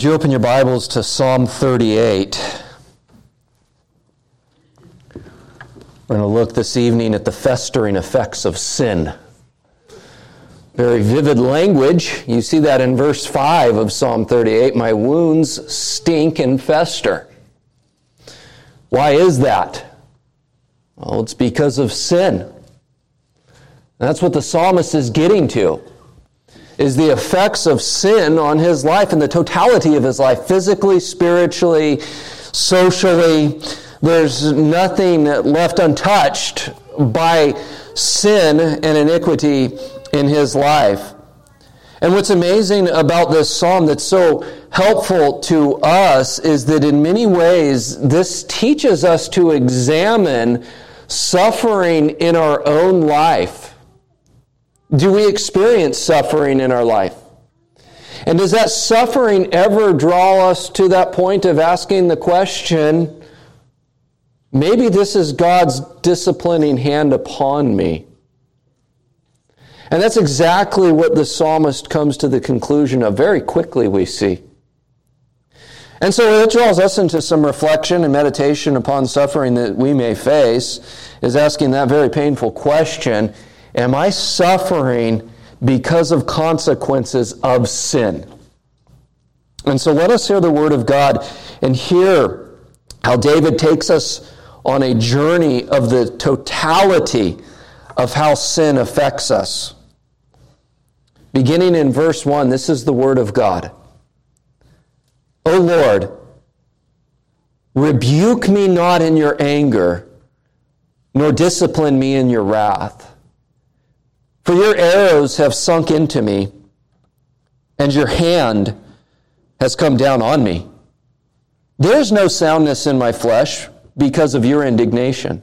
Would you open your Bibles to Psalm 38? We're going to look this evening at the festering effects of sin. Very vivid language. You see that in verse 5 of Psalm 38 My wounds stink and fester. Why is that? Well, it's because of sin. That's what the psalmist is getting to is the effects of sin on his life and the totality of his life, physically, spiritually, socially. There's nothing left untouched by sin and iniquity in his life. And what's amazing about this psalm that's so helpful to us is that in many ways this teaches us to examine suffering in our own life do we experience suffering in our life? And does that suffering ever draw us to that point of asking the question, maybe this is God's disciplining hand upon me? And that's exactly what the psalmist comes to the conclusion of very quickly, we see. And so it draws us into some reflection and meditation upon suffering that we may face, is asking that very painful question Am I suffering because of consequences of sin? And so let us hear the word of God and hear how David takes us on a journey of the totality of how sin affects us. Beginning in verse 1, this is the word of God. O Lord, rebuke me not in your anger, nor discipline me in your wrath. For your arrows have sunk into me, and your hand has come down on me. There is no soundness in my flesh because of your indignation.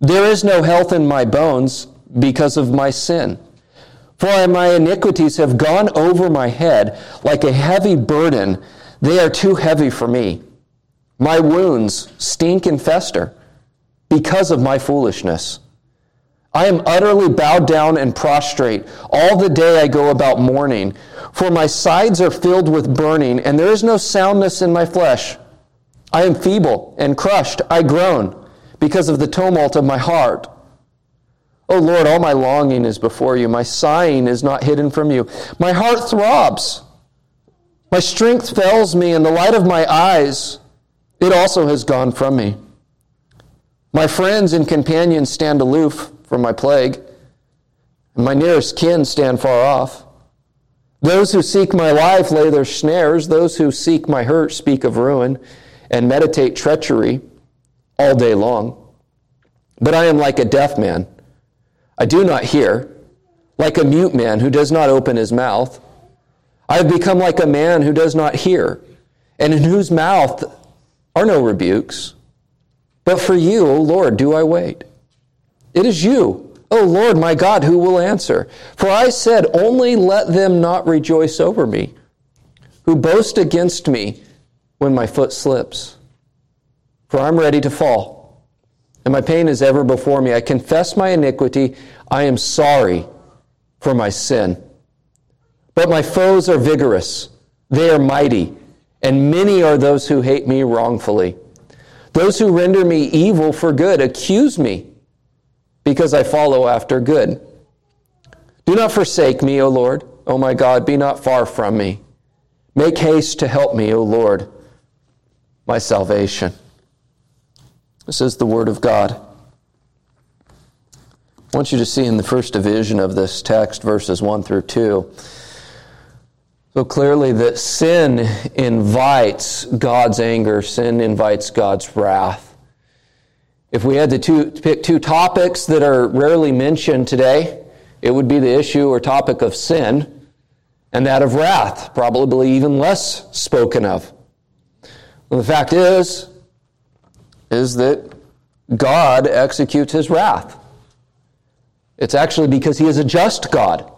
There is no health in my bones because of my sin. For my iniquities have gone over my head like a heavy burden. They are too heavy for me. My wounds stink and fester because of my foolishness. I am utterly bowed down and prostrate. All the day I go about mourning, for my sides are filled with burning, and there is no soundness in my flesh. I am feeble and crushed. I groan because of the tumult of my heart. O Lord, all my longing is before you. My sighing is not hidden from you. My heart throbs. My strength fails me, and the light of my eyes, it also has gone from me. My friends and companions stand aloof from my plague, and my nearest kin stand far off. Those who seek my life lay their snares, those who seek my hurt speak of ruin and meditate treachery all day long. But I am like a deaf man. I do not hear, like a mute man who does not open his mouth. I have become like a man who does not hear, and in whose mouth are no rebukes. But for you, O Lord, do I wait. It is you, O Lord my God, who will answer. For I said, Only let them not rejoice over me, who boast against me when my foot slips. For I'm ready to fall, and my pain is ever before me. I confess my iniquity. I am sorry for my sin. But my foes are vigorous, they are mighty, and many are those who hate me wrongfully. Those who render me evil for good accuse me because I follow after good. Do not forsake me, O Lord. O my God, be not far from me. Make haste to help me, O Lord, my salvation. This is the word of God. I want you to see in the first division of this text, verses 1 through 2, so clearly that sin invites God's anger, sin invites God's wrath. If we had to two, pick two topics that are rarely mentioned today, it would be the issue or topic of sin and that of wrath, probably even less spoken of. Well, the fact is, is that God executes his wrath. It's actually because he is a just God.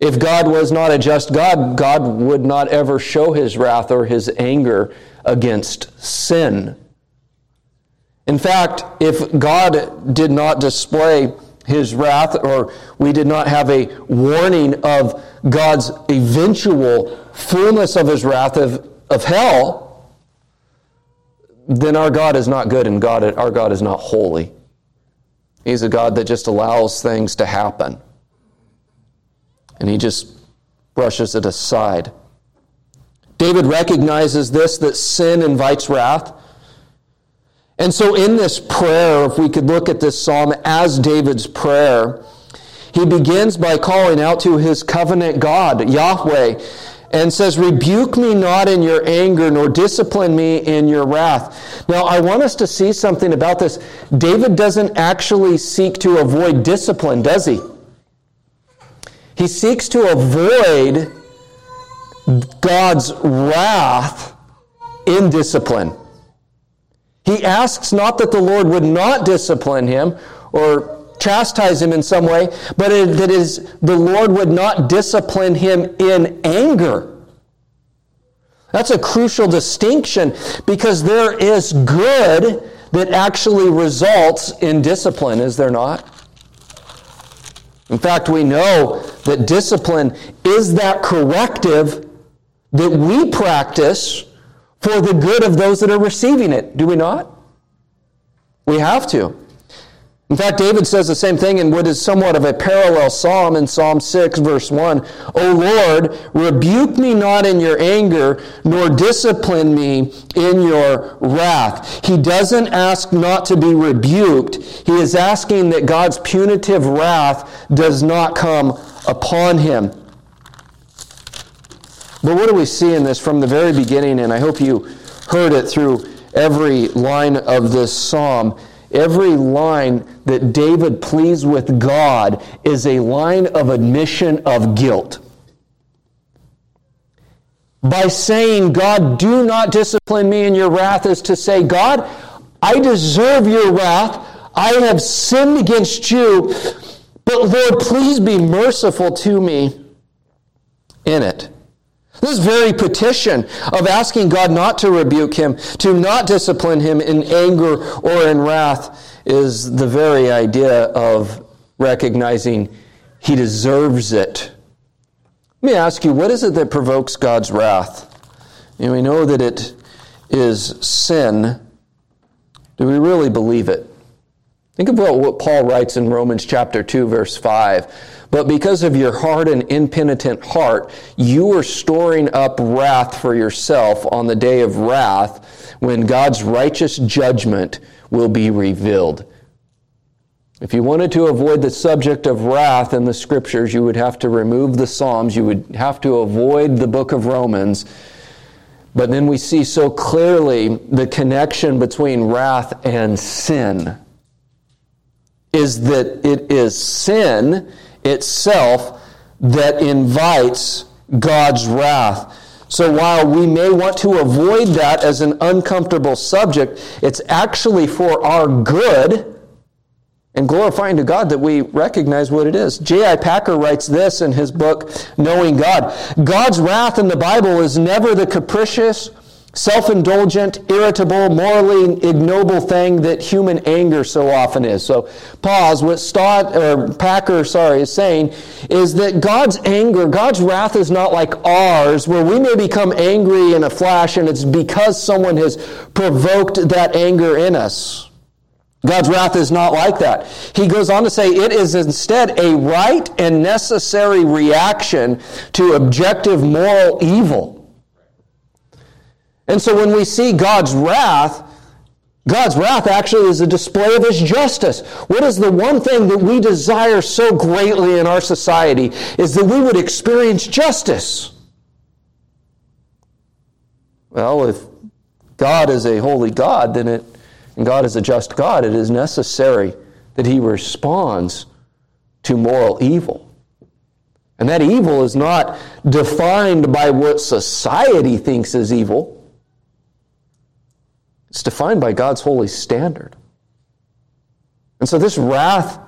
If God was not a just God, God would not ever show his wrath or his anger against sin. In fact, if God did not display his wrath, or we did not have a warning of God's eventual fullness of his wrath of, of hell, then our God is not good and God, our God is not holy. He's a God that just allows things to happen. And he just brushes it aside. David recognizes this that sin invites wrath. And so, in this prayer, if we could look at this psalm as David's prayer, he begins by calling out to his covenant God, Yahweh, and says, Rebuke me not in your anger, nor discipline me in your wrath. Now, I want us to see something about this. David doesn't actually seek to avoid discipline, does he? He seeks to avoid God's wrath in discipline. He asks not that the Lord would not discipline him or chastise him in some way, but it, that is the Lord would not discipline him in anger. That's a crucial distinction because there is good that actually results in discipline, is there not? In fact, we know that discipline is that corrective that we practice for the good of those that are receiving it, do we not? We have to. In fact, David says the same thing in what is somewhat of a parallel psalm in Psalm 6, verse 1. O Lord, rebuke me not in your anger, nor discipline me in your wrath. He doesn't ask not to be rebuked. He is asking that God's punitive wrath does not come upon him. But what do we see in this from the very beginning? And I hope you heard it through every line of this psalm Every line that David pleads with God is a line of admission of guilt. By saying, God, do not discipline me in your wrath, is to say, God, I deserve your wrath. I have sinned against you, but Lord, please be merciful to me in it. This very petition of asking God not to rebuke him, to not discipline him in anger or in wrath, is the very idea of recognizing he deserves it. Let me ask you, what is it that provokes God's wrath? And we know that it is sin. Do we really believe it? Think about what Paul writes in Romans chapter 2, verse 5. But because of your hard and impenitent heart, you are storing up wrath for yourself on the day of wrath when God's righteous judgment will be revealed. If you wanted to avoid the subject of wrath in the scriptures, you would have to remove the Psalms. You would have to avoid the book of Romans. But then we see so clearly the connection between wrath and sin is that it is sin itself that invites God's wrath. So while we may want to avoid that as an uncomfortable subject, it's actually for our good and glorifying to God that we recognize what it is. J.I. Packer writes this in his book, Knowing God. God's wrath in the Bible is never the capricious, self indulgent, irritable, morally ignoble thing that human anger so often is. So, pause. What Stott, or Packer, sorry, is saying is that God's anger, God's wrath is not like ours, where we may become angry in a flash and it's because someone has provoked that anger in us. God's wrath is not like that. He goes on to say it is instead a right and necessary reaction to objective moral evil. And so when we see God's wrath, God's wrath actually is a display of His justice. What is the one thing that we desire so greatly in our society is that we would experience justice. Well, if God is a holy God, then it, and God is a just God, it is necessary that He responds to moral evil. And that evil is not defined by what society thinks is evil. It's defined by God's holy standard. And so this wrath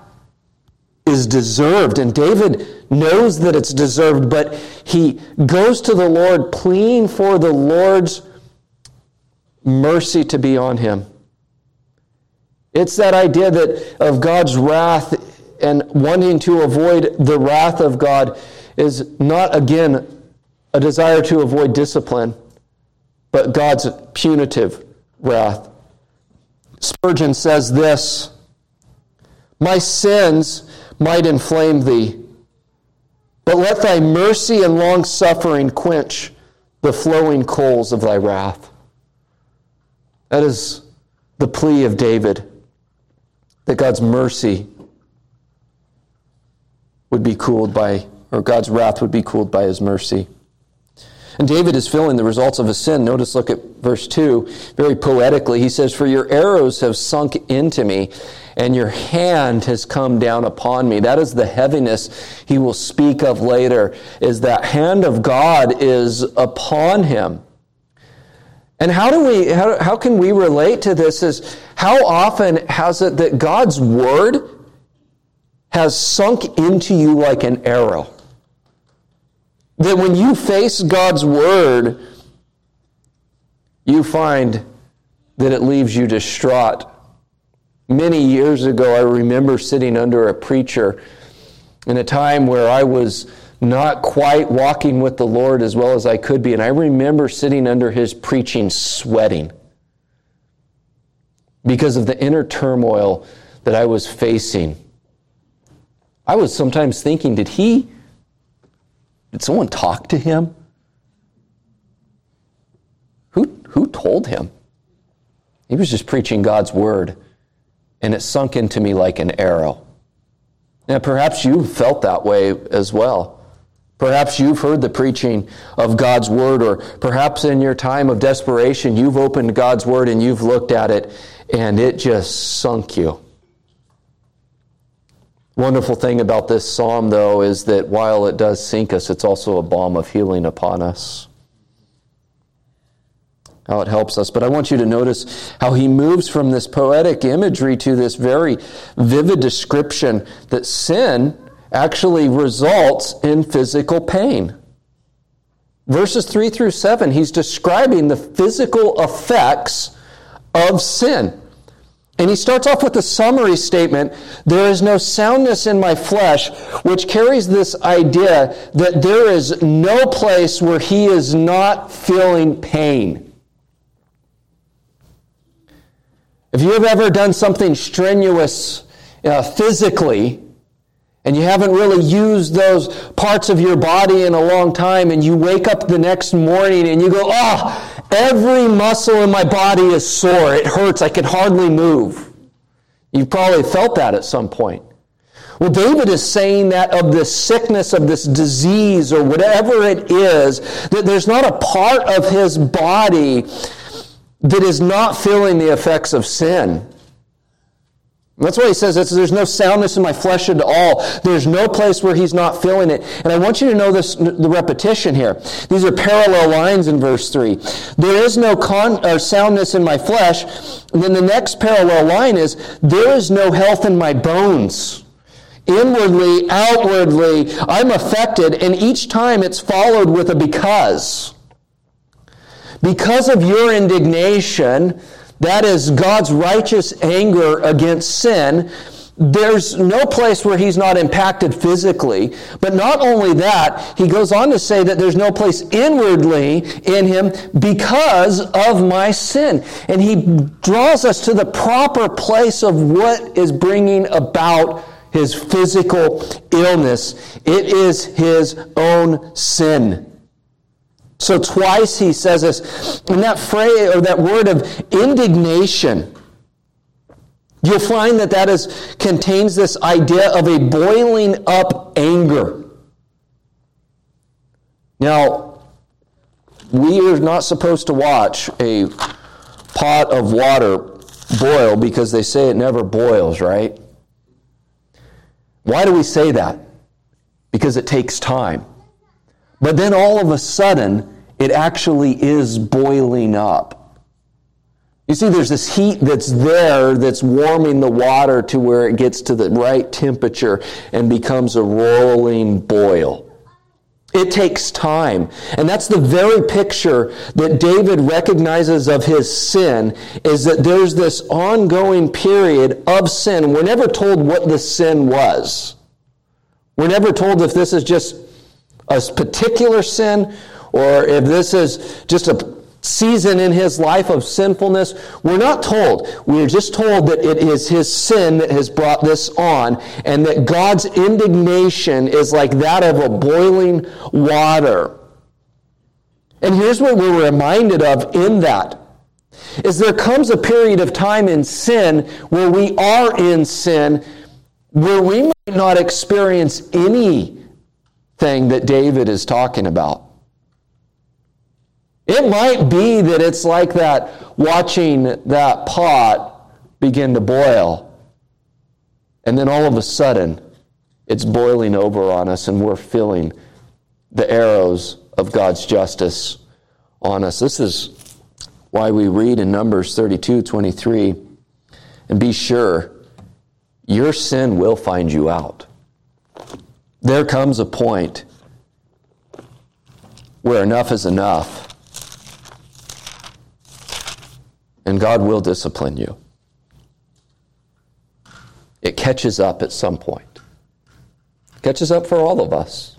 is deserved, and David knows that it's deserved, but he goes to the Lord pleading for the Lord's mercy to be on him. It's that idea that of God's wrath and wanting to avoid the wrath of God is not, again, a desire to avoid discipline, but God's punitive wrath. Spurgeon says this My sins might inflame thee, but let thy mercy and long suffering quench the flowing coals of thy wrath. That is the plea of David that God's mercy would be cooled by, or God's wrath would be cooled by his mercy. And David is feeling the results of his sin. Notice, look at verse 2 very poetically. He says, For your arrows have sunk into me, and your hand has come down upon me. That is the heaviness he will speak of later, is that hand of God is upon him. And how do we how, how can we relate to this is how often has it that God's word has sunk into you like an arrow? That when you face God's word, you find that it leaves you distraught. Many years ago, I remember sitting under a preacher in a time where I was not quite walking with the Lord as well as I could be. And I remember sitting under his preaching, sweating because of the inner turmoil that I was facing. I was sometimes thinking, did he did someone talk to him? Who, who told him? He was just preaching God's word, and it sunk into me like an arrow. And perhaps you've felt that way as well. Perhaps you've heard the preaching of God's word, or perhaps in your time of desperation, you've opened God's word and you've looked at it and it just sunk you. Wonderful thing about this psalm, though, is that while it does sink us, it's also a balm of healing upon us. How it helps us. But I want you to notice how he moves from this poetic imagery to this very vivid description that sin actually results in physical pain. Verses 3 through 7, he's describing the physical effects of sin. And he starts off with a summary statement There is no soundness in my flesh, which carries this idea that there is no place where he is not feeling pain. If you have ever done something strenuous uh, physically, and you haven't really used those parts of your body in a long time, and you wake up the next morning and you go, oh, Every muscle in my body is sore. It hurts. I can hardly move. You've probably felt that at some point. Well, David is saying that of this sickness, of this disease, or whatever it is, that there's not a part of his body that is not feeling the effects of sin. That's why he says there's no soundness in my flesh at all. There's no place where he's not feeling it. And I want you to know this, the repetition here. These are parallel lines in verse 3. There is no con, or soundness in my flesh. And then the next parallel line is, there is no health in my bones. Inwardly, outwardly, I'm affected, and each time it's followed with a because. Because of your indignation, that is God's righteous anger against sin. There's no place where he's not impacted physically. But not only that, he goes on to say that there's no place inwardly in him because of my sin. And he draws us to the proper place of what is bringing about his physical illness. It is his own sin. So twice he says this. And that phrase or that word of indignation, you'll find that that is, contains this idea of a boiling up anger. Now, we are not supposed to watch a pot of water boil because they say it never boils, right? Why do we say that? Because it takes time. But then all of a sudden, it actually is boiling up. You see, there's this heat that's there that's warming the water to where it gets to the right temperature and becomes a rolling boil. It takes time. And that's the very picture that David recognizes of his sin is that there's this ongoing period of sin. We're never told what the sin was. We're never told if this is just a particular sin or if this is just a season in his life of sinfulness. We're not told. We're just told that it is his sin that has brought this on, and that God's indignation is like that of a boiling water. And here's what we're reminded of in that is there comes a period of time in sin where we are in sin where we might not experience anything that David is talking about. It might be that it's like that watching that pot begin to boil. And then all of a sudden, it's boiling over on us, and we're feeling the arrows of God's justice on us. This is why we read in Numbers 32 23, and be sure your sin will find you out. There comes a point where enough is enough and God will discipline you. It catches up at some point. It catches up for all of us.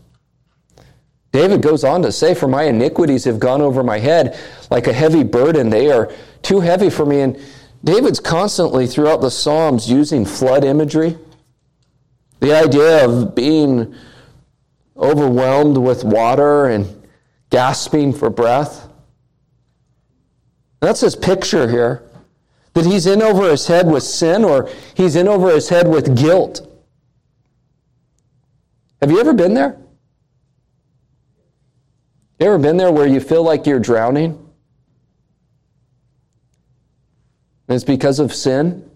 David goes on to say, For my iniquities have gone over my head like a heavy burden. They are too heavy for me. And David's constantly throughout the Psalms using flood imagery. The idea of being overwhelmed with water and gasping for breath. That's his picture here. That he's in over his head with sin or he's in over his head with guilt. Have you ever been there? You ever been there where you feel like you're drowning? And it's because of sin?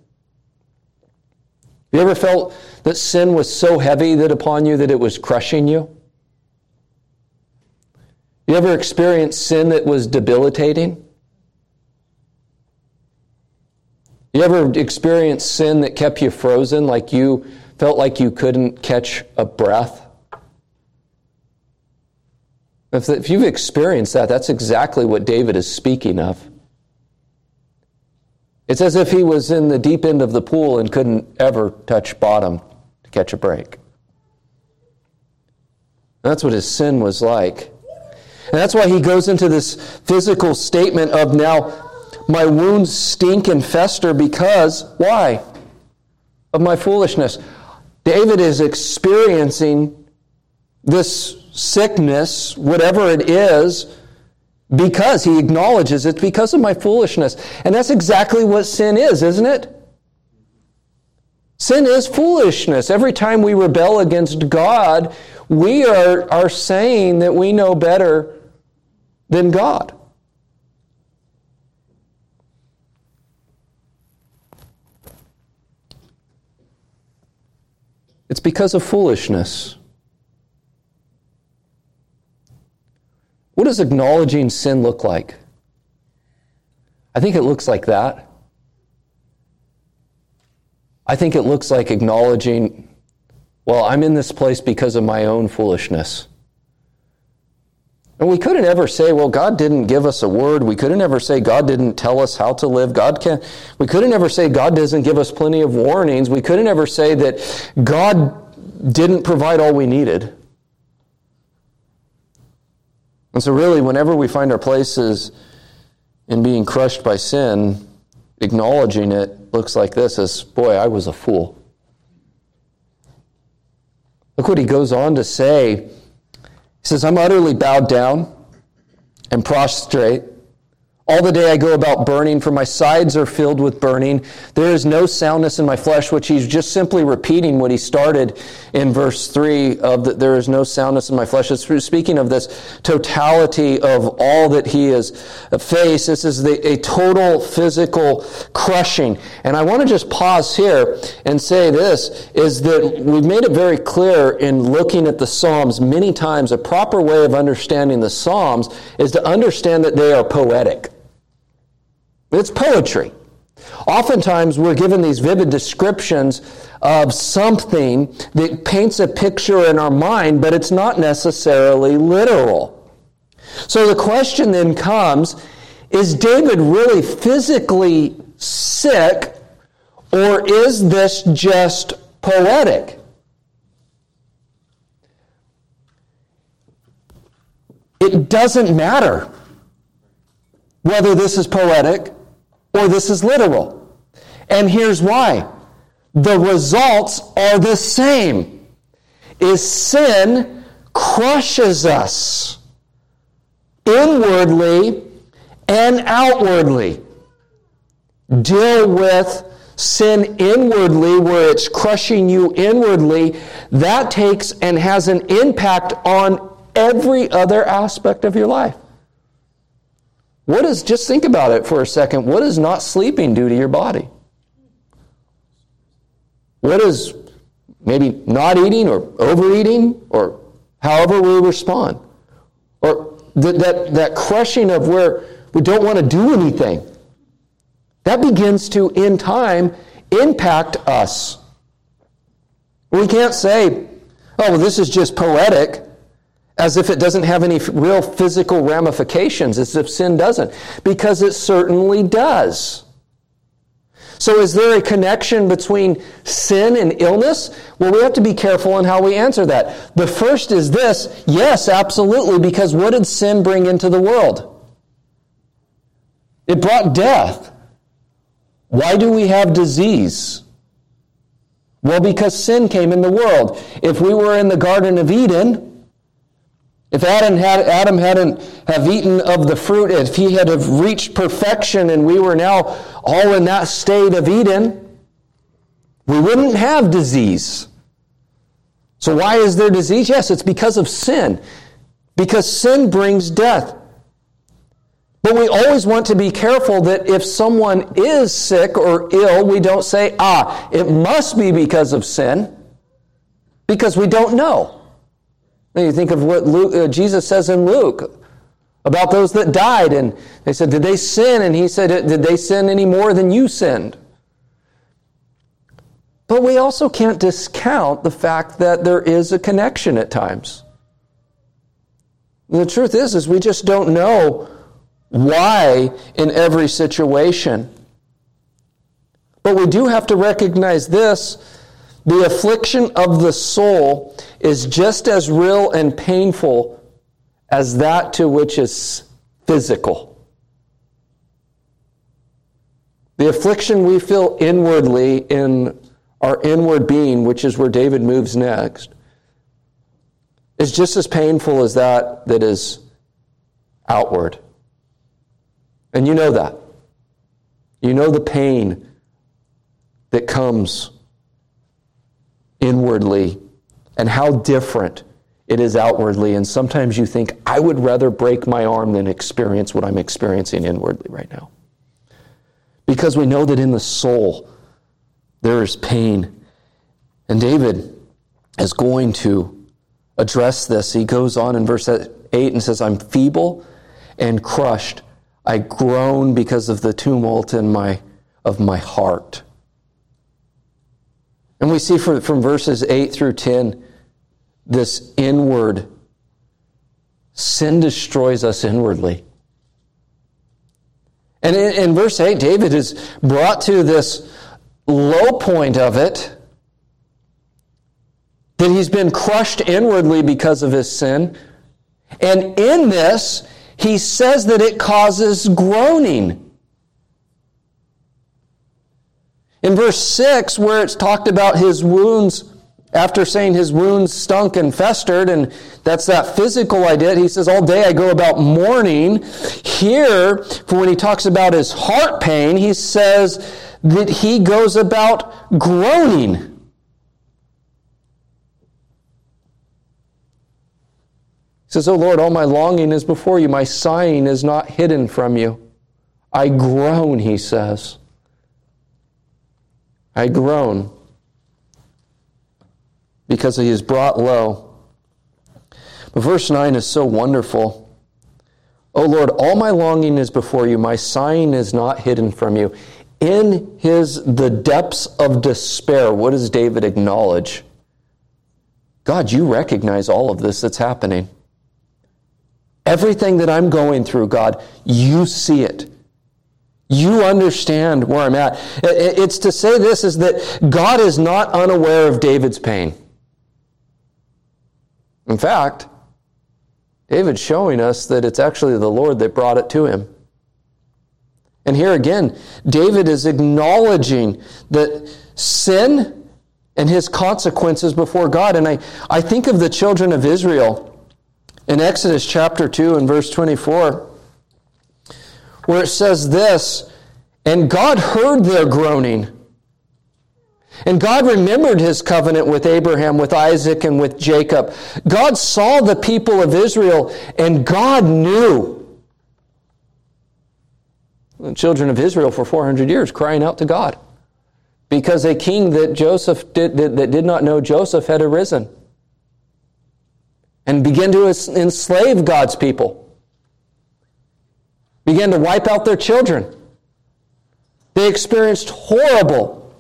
You ever felt that sin was so heavy that upon you that it was crushing you? You ever experienced sin that was debilitating? You ever experienced sin that kept you frozen, like you felt like you couldn't catch a breath? If, if you've experienced that, that's exactly what David is speaking of. It's as if he was in the deep end of the pool and couldn't ever touch bottom to catch a break. That's what his sin was like. And that's why he goes into this physical statement of now my wounds stink and fester because, why? Of my foolishness. David is experiencing this sickness, whatever it is, because he acknowledges it's because of my foolishness. And that's exactly what sin is, isn't it? Sin is foolishness. Every time we rebel against God, we are, are saying that we know better than God. It's because of foolishness. What does acknowledging sin look like? I think it looks like that. I think it looks like acknowledging, well, I'm in this place because of my own foolishness. And we couldn't ever say, well, God didn't give us a word. We couldn't ever say God didn't tell us how to live. God can't. we couldn't ever say God doesn't give us plenty of warnings. We couldn't ever say that God didn't provide all we needed. And so really, whenever we find our places in being crushed by sin, acknowledging it looks like this as, boy, I was a fool. Look what he goes on to say he says, I'm utterly bowed down and prostrate. All the day I go about burning, for my sides are filled with burning. There is no soundness in my flesh, which he's just simply repeating what he started in verse 3 of that there is no soundness in my flesh. It's speaking of this totality of all that he has faced. This is the, a total physical crushing. And I want to just pause here and say this, is that we've made it very clear in looking at the Psalms many times, a proper way of understanding the Psalms is to understand that they are poetic. It's poetry. Oftentimes, we're given these vivid descriptions of something that paints a picture in our mind, but it's not necessarily literal. So the question then comes is David really physically sick, or is this just poetic? It doesn't matter whether this is poetic or this is literal. And here's why the results are the same. Is sin crushes us inwardly and outwardly. Deal with sin inwardly, where it's crushing you inwardly. That takes and has an impact on every other aspect of your life. What is, just think about it for a second, what does not sleeping do to your body? What is maybe not eating or overeating or however we respond? Or that, that, that crushing of where we don't want to do anything. That begins to, in time, impact us. We can't say, oh, well, this is just poetic, as if it doesn't have any real physical ramifications, as if sin doesn't, because it certainly does. So, is there a connection between sin and illness? Well, we have to be careful in how we answer that. The first is this yes, absolutely, because what did sin bring into the world? It brought death. Why do we have disease? Well, because sin came in the world. If we were in the Garden of Eden, if Adam, had, Adam hadn't have eaten of the fruit, if he had have reached perfection and we were now all in that state of Eden, we wouldn't have disease. So why is there disease? Yes, it's because of sin. Because sin brings death. But we always want to be careful that if someone is sick or ill, we don't say, ah, it must be because of sin, because we don't know. You think of what Luke, uh, Jesus says in Luke about those that died, and they said, Did they sin? And he said, Did they sin any more than you sinned? But we also can't discount the fact that there is a connection at times. The truth is, is we just don't know why in every situation. But we do have to recognize this the affliction of the soul is just as real and painful as that to which is physical. The affliction we feel inwardly in our inward being, which is where David moves next, is just as painful as that that is outward. And you know that. You know the pain that comes inwardly and how different it is outwardly. And sometimes you think, I would rather break my arm than experience what I'm experiencing inwardly right now. Because we know that in the soul there is pain. And David is going to address this. He goes on in verse 8 and says, I'm feeble and crushed. I groan because of the tumult in my, of my heart. And we see from, verses 8 through 10 this inward sin destroys us inwardly. And in, in, verse 8, David is brought to this low point of it that he's been crushed inwardly because of his sin. And in this, he says that it causes groaning. In verse 6, where it's talked about his wounds, after saying his wounds stunk and festered, and that's that physical idea, he says, All day I go about mourning. Here, for when he talks about his heart pain, he says that he goes about groaning. He says, Oh Lord, all my longing is before you, my sighing is not hidden from you. I groan, he says. I groan because he is brought low. But verse 9 is so wonderful. O Lord, all my longing is before you, my sighing is not hidden from you. in his the depths of despair, what does David acknowledge? God, you recognize all of this that's happening. Everything that I'm going through, God, you see it. You understand where I'm at. It's to say this is that God is not unaware of David's pain. In fact, David's showing us that it's actually the Lord that brought it to him. And here again, David is acknowledging that sin and his consequences before God. And I, I think of the children of Israel in Exodus chapter 2 and verse 24, where it says this And God heard their groaning. And God remembered his covenant with Abraham, with Isaac, and with Jacob. God saw the people of Israel, and God knew. The children of Israel for 400 years crying out to God because a king that Joseph did, that, that did not know Joseph had arisen and began to enslave God's people, began to wipe out their children. They experienced horrible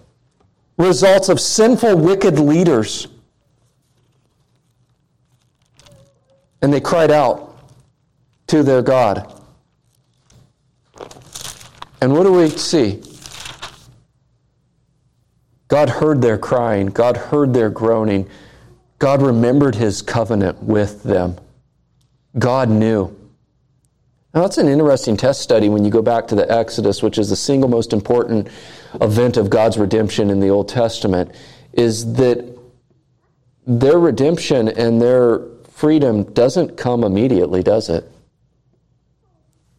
results of sinful, wicked leaders. And they cried out to their God. And what do we see? God heard their crying, God heard their groaning, God remembered his covenant with them. God knew. Now, that's an interesting test study when you go back to the Exodus, which is the single most important event of God's redemption in the Old Testament, is that their redemption and their freedom doesn't come immediately, does it?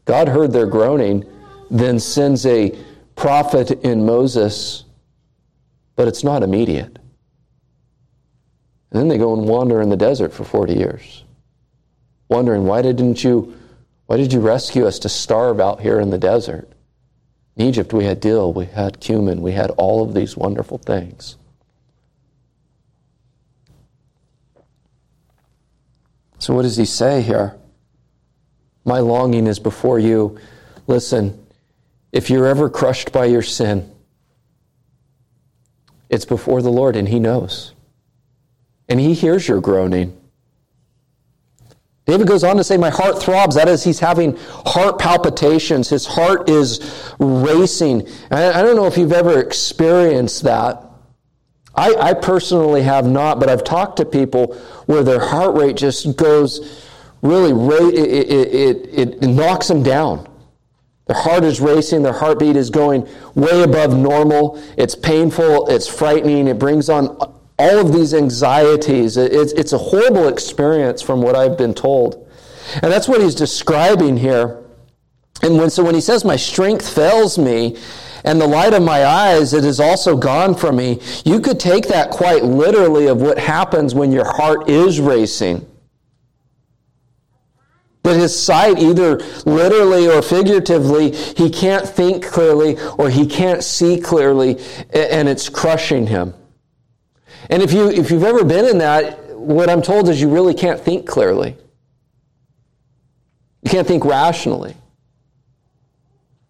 God heard their groaning, then sends a prophet in Moses, but it's not immediate. And then they go and wander in the desert for 40 years, wondering, why didn't you, why did you rescue us to starve out here in the desert? In Egypt, we had dill, we had cumin, we had all of these wonderful things. So, what does he say here? My longing is before you. Listen, if you're ever crushed by your sin, it's before the Lord, and He knows and he hears your groaning. David goes on to say, My heart throbs. That is, he's having heart palpitations. His heart is racing. I don't know if you've ever experienced that. I, I personally have not, but I've talked to people where their heart rate just goes really, it, it, it, it knocks them down. Their heart is racing, their heartbeat is going way above normal. It's painful, it's frightening, it brings on all of these anxieties. It's, it's a horrible experience from what I've been told. And that's what he's describing here. And when, so when he says, My strength fails me, and the light of my eyes, it is also gone from me, you could take that quite literally of what happens when your heart is racing. That his sight, either literally or figuratively, he can't think clearly or he can't see clearly, and it's crushing him. And if, you, if you've ever been in that, what I'm told is you really can't think clearly. You can't think rationally.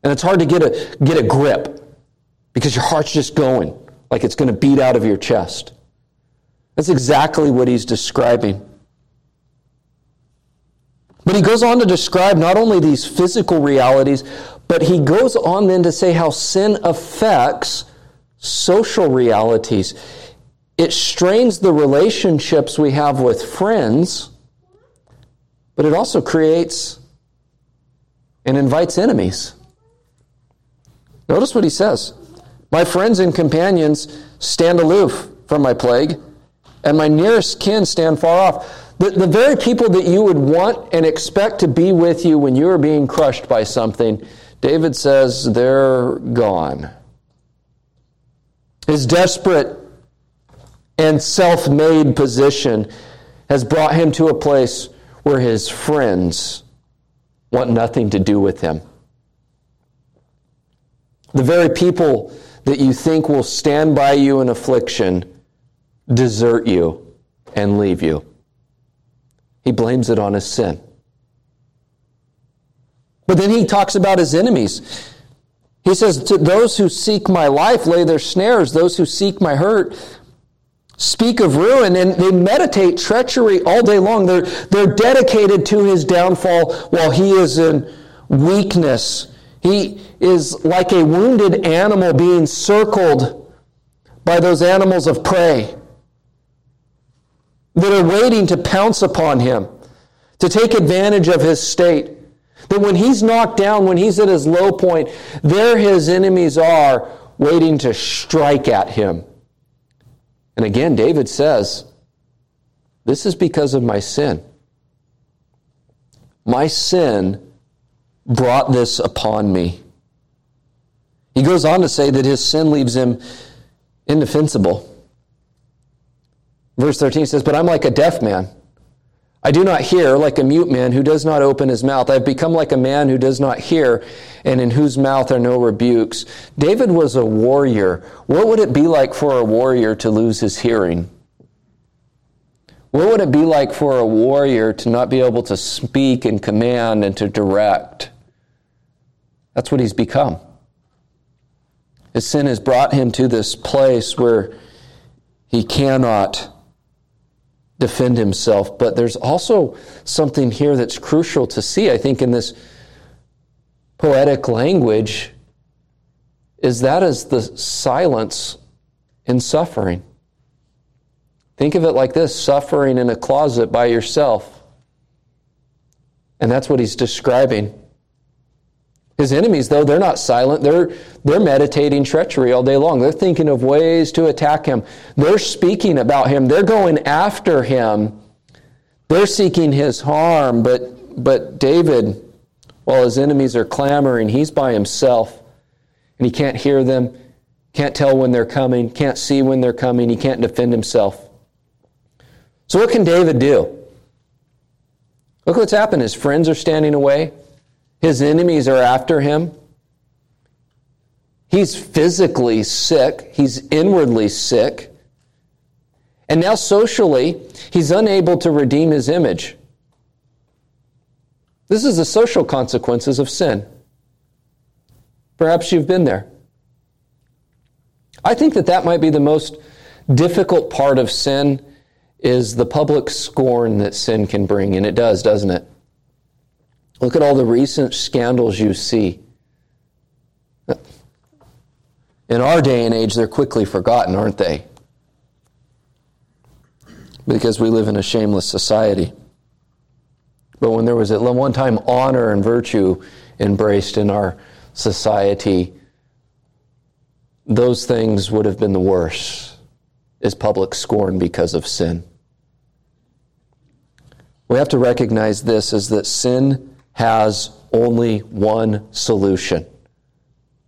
And it's hard to get a, get a grip because your heart's just going like it's going to beat out of your chest. That's exactly what he's describing. But he goes on to describe not only these physical realities, but he goes on then to say how sin affects social realities. It strains the relationships we have with friends, but it also creates and invites enemies. Notice what he says My friends and companions stand aloof from my plague, and my nearest kin stand far off. The, the very people that you would want and expect to be with you when you are being crushed by something, David says they're gone. His desperate and self made position has brought him to a place where his friends want nothing to do with him. The very people that you think will stand by you in affliction desert you and leave you. He blames it on his sin. But then he talks about his enemies. He says, To those who seek my life, lay their snares. Those who seek my hurt speak of ruin, and they meditate treachery all day long. They're, they're dedicated to his downfall while he is in weakness. He is like a wounded animal being circled by those animals of prey that are waiting to pounce upon him, to take advantage of his state. That when he's knocked down, when he's at his low point, there his enemies are waiting to strike at him. And again, David says, This is because of my sin. My sin brought this upon me. He goes on to say that his sin leaves him indefensible. Verse 13 says, But I'm like a deaf man. I do not hear like a mute man who does not open his mouth. I've become like a man who does not hear and in whose mouth are no rebukes. David was a warrior. What would it be like for a warrior to lose his hearing? What would it be like for a warrior to not be able to speak and command and to direct? That's what he's become. His sin has brought him to this place where he cannot defend himself. But there's also something here that's crucial to see, I think, in this poetic language, is that is the silence in suffering. Think of it like this suffering in a closet by yourself. And that's what he's describing. His enemies, though, they're not silent. They're, they're meditating treachery all day long. They're thinking of ways to attack him. They're speaking about him. They're going after him. They're seeking his harm. But, but David, while his enemies are clamoring, he's by himself. And he can't hear them, can't tell when they're coming, can't see when they're coming. He can't defend himself. So, what can David do? Look what's happened. His friends are standing away. His enemies are after him. He's physically sick, he's inwardly sick. And now, socially, he's unable to redeem his image. This is the social consequences of sin. Perhaps you've been there. I think that that might be the most difficult part of sin is the public scorn that sin can bring, and it does, doesn't it? Look at all the recent scandals you see. In our day and age, they're quickly forgotten, aren't they? Because we live in a shameless society. But when there was at one time honor and virtue embraced in our society, those things would have been the worst, is public scorn because of sin. We have to recognize this is that sin has only one solution.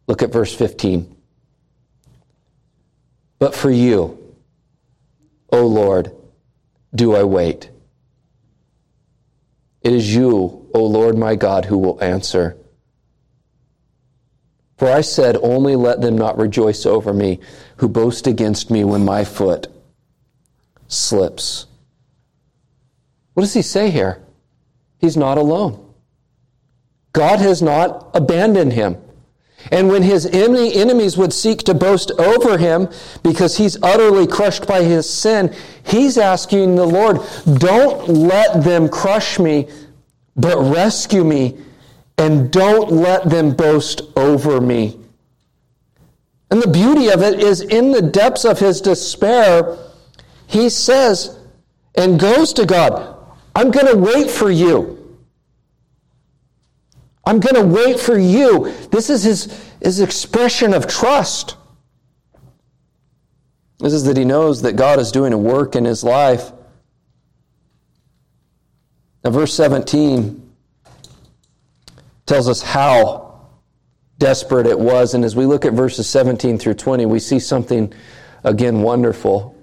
Look at verse 15. But for you, O Lord, do I wait. It is you, O Lord my God, who will answer. For I said, Only let them not rejoice over me, who boast against me when my foot slips. What does he say here? He's not alone. God has not abandoned him. And when his enemies would seek to boast over him because he's utterly crushed by his sin, he's asking the Lord, don't let them crush me, but rescue me, and don't let them boast over me. And the beauty of it is in the depths of his despair, he says and goes to God, I'm going to wait for you. I'm going to wait for you. This is his, his expression of trust. This is that he knows that God is doing a work in his life. Now, verse 17 tells us how desperate it was. And as we look at verses 17 through 20, we see something again wonderful.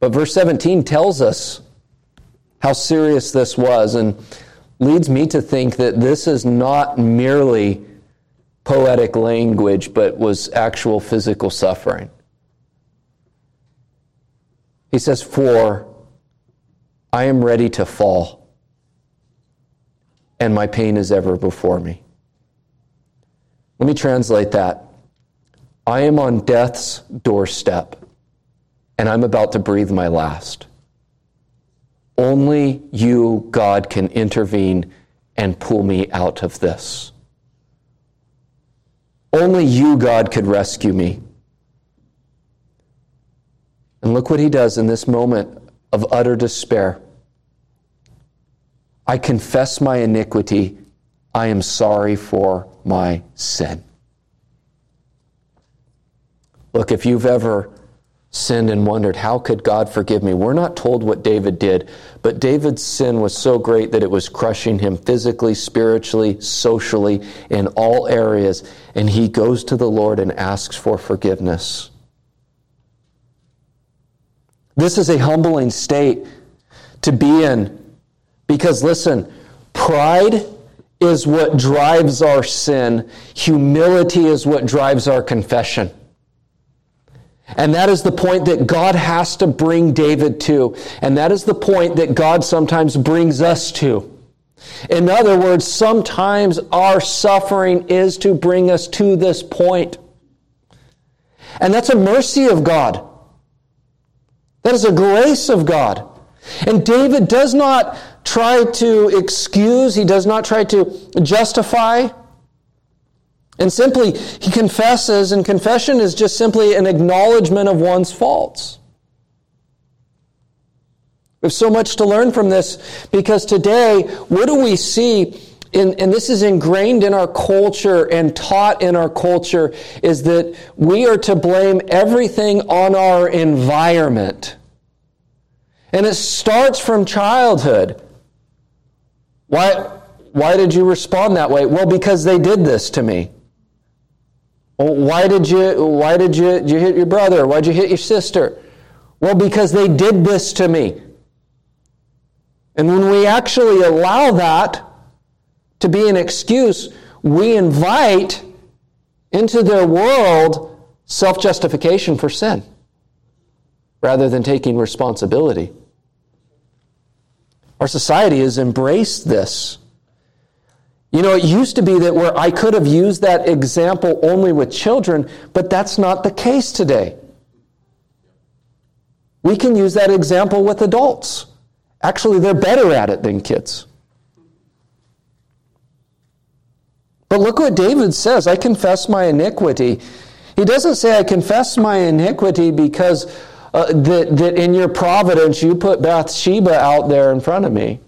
But verse 17 tells us how serious this was. And leads me to think that this is not merely poetic language, but was actual physical suffering. He says, For I am ready to fall, and my pain is ever before me. Let me translate that. I am on death's doorstep, and I'm about to breathe my last. Only you, God, can intervene and pull me out of this. Only you, God, could rescue me. And look what he does in this moment of utter despair. I confess my iniquity. I am sorry for my sin. Look, if you've ever sinned and wondered, how could God forgive me? We're not told what David did, but David's sin was so great that it was crushing him physically, spiritually, socially, in all areas. And he goes to the Lord and asks for forgiveness. This is a humbling state to be in because, listen, pride is what drives our sin, humility is what drives our confession. And that is the point that God has to bring David to. And that is the point that God sometimes brings us to. In other words, sometimes our suffering is to bring us to this point. And that's a mercy of God. That is a grace of God. And David does not try to excuse, he does not try to justify. And simply, he confesses, and confession is just simply an acknowledgement of one's faults. We have so much to learn from this because today, what do we see? In, and this is ingrained in our culture and taught in our culture is that we are to blame everything on our environment. And it starts from childhood. Why, why did you respond that way? Well, because they did this to me. Why did you why did you, did you hit your brother? Why'd you hit your sister? Well, because they did this to me. And when we actually allow that to be an excuse, we invite into their world self justification for sin rather than taking responsibility. Our society has embraced this. You know, it used to be that where I could have used that example only with children, but that's not the case today. We can use that example with adults. Actually, they're better at it than kids. But look what David says I confess my iniquity. He doesn't say, I confess my iniquity because uh, that, that in your providence you put Bathsheba out there in front of me.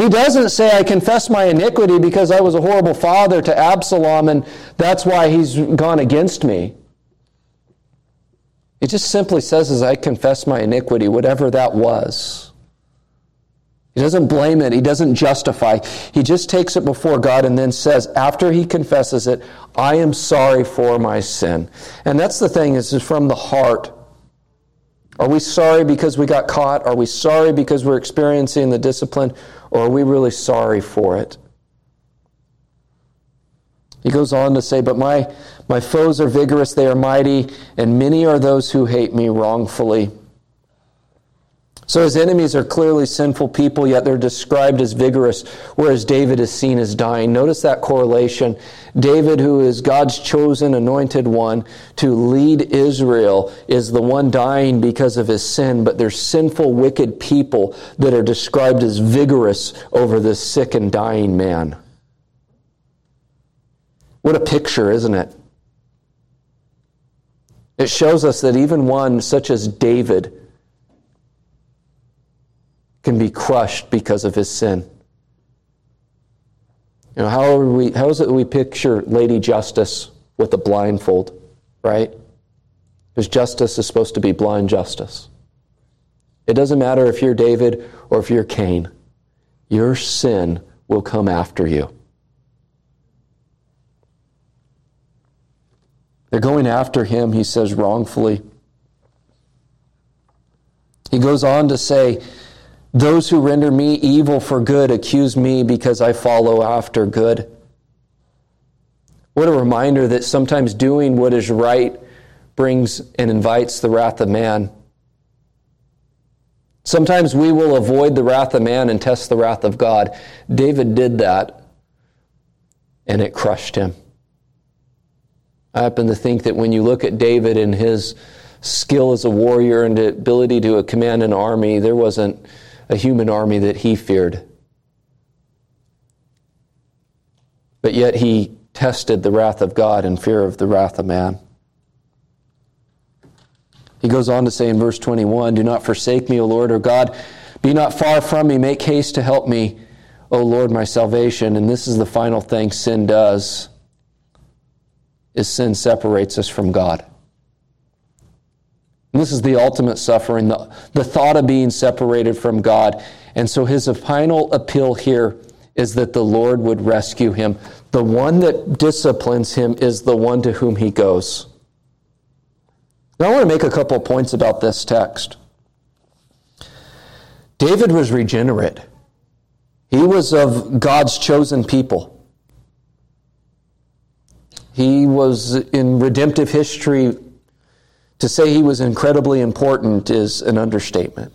He doesn't say, I confess my iniquity because I was a horrible father to Absalom and that's why he's gone against me. He just simply says, as I confess my iniquity, whatever that was. He doesn't blame it. He doesn't justify. He just takes it before God and then says, after he confesses it, I am sorry for my sin. And that's the thing, is from the heart. Are we sorry because we got caught? Are we sorry because we're experiencing the discipline? Or are we really sorry for it? He goes on to say, But my, my foes are vigorous, they are mighty, and many are those who hate me wrongfully. So his enemies are clearly sinful people, yet they're described as vigorous, whereas David is seen as dying. Notice that correlation. David, who is God's chosen, anointed one to lead Israel, is the one dying because of his sin, but there's sinful, wicked people that are described as vigorous over this sick and dying man. What a picture, isn't it? It shows us that even one such as David, can be crushed because of his sin. You know, how, are we, how is it we picture Lady Justice with a blindfold, right? Because justice is supposed to be blind justice. It doesn't matter if you're David or if you're Cain, your sin will come after you. They're going after him, he says, wrongfully. He goes on to say, those who render me evil for good accuse me because I follow after good. What a reminder that sometimes doing what is right brings and invites the wrath of man. Sometimes we will avoid the wrath of man and test the wrath of God. David did that. and it crushed him. I happen to think that when you look at David and his skill as a warrior and ability to command an army, there wasn't a human army that he feared. But yet he tested the wrath of God in fear of the wrath of man. He goes on to say in verse 21 Do not forsake me, O Lord, or God. Be not far from me. Make haste to help me, O Lord, my salvation. And this is the final thing sin does is sin separates us from God. This is the ultimate suffering, the, the thought of being separated from God. And so his final appeal here is that the Lord would rescue him. The one that disciplines him is the one to whom he goes. Now, I want to make a couple points about this text. David was regenerate, he was of God's chosen people. He was in redemptive history. To say he was incredibly important is an understatement.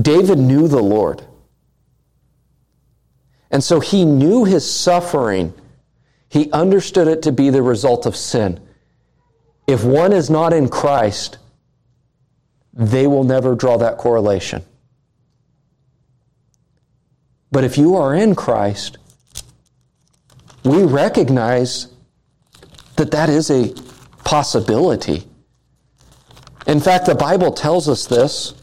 David knew the Lord. And so he knew his suffering. He understood it to be the result of sin. If one is not in Christ, they will never draw that correlation. But if you are in Christ, we recognize that that is a possibility. In fact, the Bible tells us this.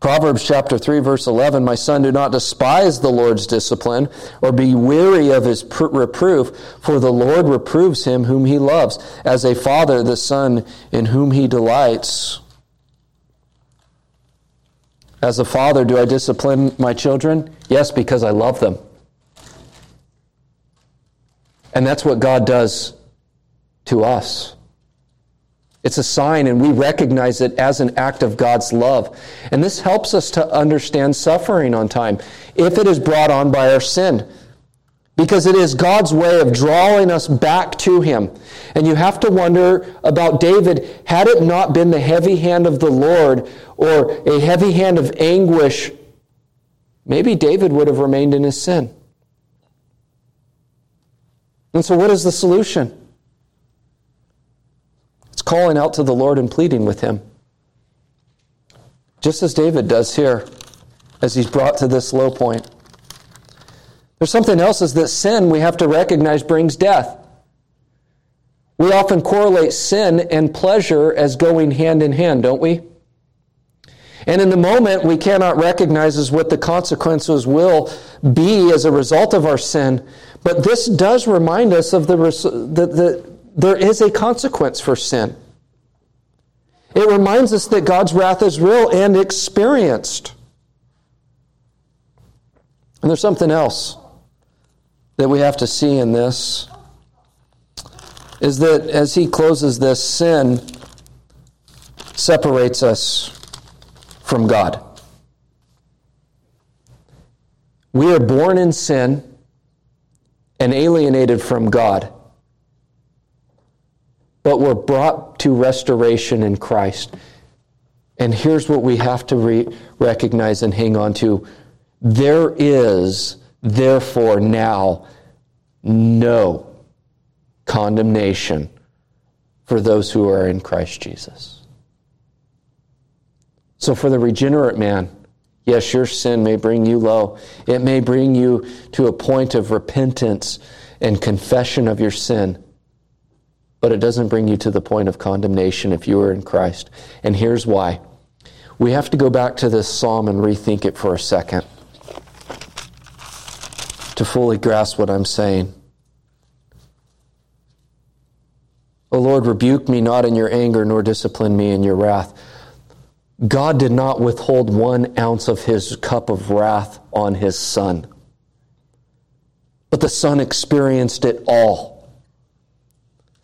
Proverbs chapter 3 verse 11, My son, do not despise the Lord's discipline or be weary of his reproof, for the Lord reproves him whom he loves, as a father the son in whom he delights. As a father, do I discipline my children? Yes, because I love them. And that's what God does to us. It's a sign, and we recognize it as an act of God's love. And this helps us to understand suffering on time if it is brought on by our sin. Because it is God's way of drawing us back to Him. And you have to wonder about David had it not been the heavy hand of the Lord or a heavy hand of anguish, maybe David would have remained in his sin. And so, what is the solution? Calling out to the Lord and pleading with Him. Just as David does here, as he's brought to this low point. There's something else is that sin we have to recognize brings death. We often correlate sin and pleasure as going hand in hand, don't we? And in the moment, we cannot recognize as what the consequences will be as a result of our sin. But this does remind us of the, that the, there is a consequence for sin. It reminds us that God's wrath is real and experienced. And there's something else that we have to see in this is that as he closes this, sin separates us from God. We are born in sin and alienated from God, but we're brought to restoration in Christ. And here's what we have to re- recognize and hang on to there is, therefore, now no condemnation for those who are in Christ Jesus. So, for the regenerate man, yes, your sin may bring you low. It may bring you to a point of repentance and confession of your sin. But it doesn't bring you to the point of condemnation if you are in Christ. And here's why. We have to go back to this psalm and rethink it for a second to fully grasp what I'm saying. O Lord, rebuke me not in your anger, nor discipline me in your wrath. God did not withhold one ounce of his cup of wrath on his son. But the son experienced it all.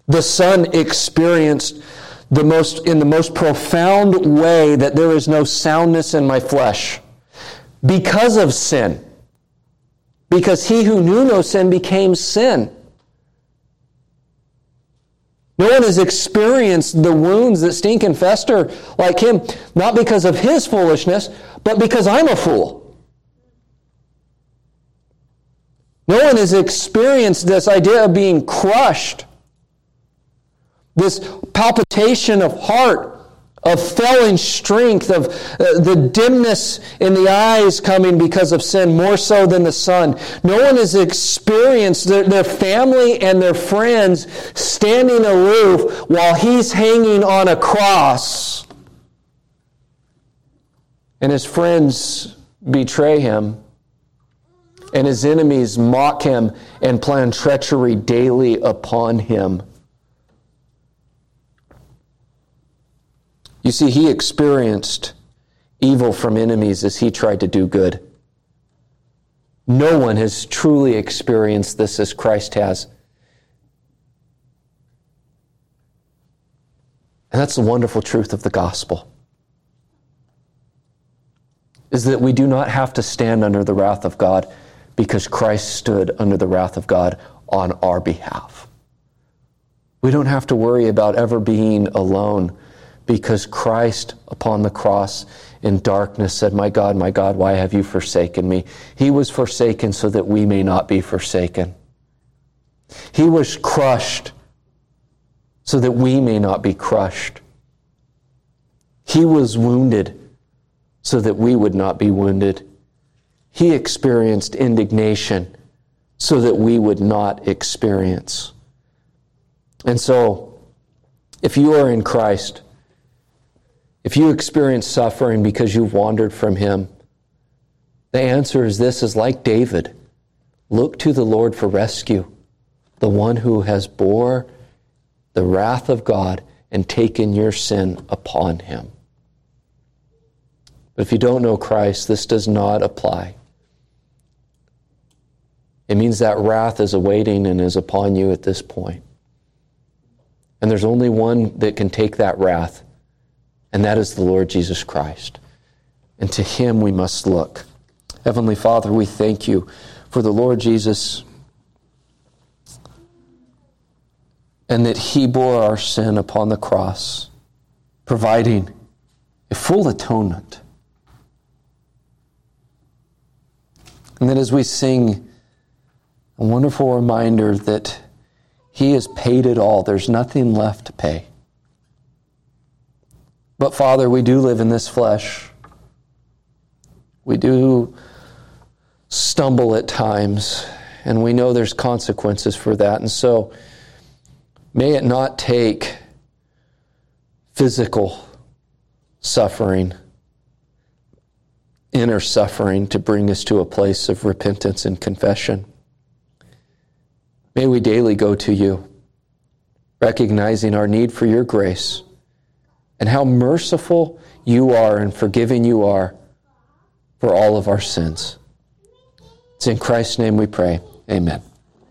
The son experienced the most, in the most profound way that there is no soundness in my flesh because of sin. Because he who knew no sin became sin no one has experienced the wounds that stink and fester like him, not because of his foolishness, but because I'm a fool. No one has experienced this idea of being crushed, this palpitation of heart, of failing strength, of uh, the dimness in the eyes coming because of sin, more so than the son. No one has experienced their, their family and their friends standing aloof while he's hanging on a cross and his friends betray him and his enemies mock him and plan treachery daily upon him. You see, he experienced evil from enemies as he tried to do good. No one has truly experienced this as Christ has. And that's the wonderful truth of the gospel. Is that we do not have to stand under the wrath of God because Christ stood under the wrath of God on our behalf. We don't have to worry about ever being alone because Christ upon the cross in darkness said, My God, my God, why have you forsaken me? He was forsaken so that we may not be forsaken. He was crushed so that we may not be crushed. He was wounded so that we would not be wounded. He experienced indignation so that we would not experience. And so, if you are in Christ, if you experience suffering because you've wandered from Him, the answer is this is like David look to the Lord for rescue, the one who has bore the wrath of God and taken your sin upon him. But if you don't know Christ, this does not apply. It means that wrath is awaiting and is upon you at this point. And there's only one that can take that wrath, and that is the Lord Jesus Christ. And to him we must look. Heavenly Father, we thank you for the Lord Jesus and that he bore our sin upon the cross, providing a full atonement. And that as we sing, a wonderful reminder that He has paid it all. There's nothing left to pay. But Father, we do live in this flesh. We do stumble at times, and we know there's consequences for that. And so, may it not take physical suffering, inner suffering, to bring us to a place of repentance and confession. May we daily go to you, recognizing our need for your grace and how merciful you are and forgiving you are for all of our sins. It's in Christ's name we pray. Amen.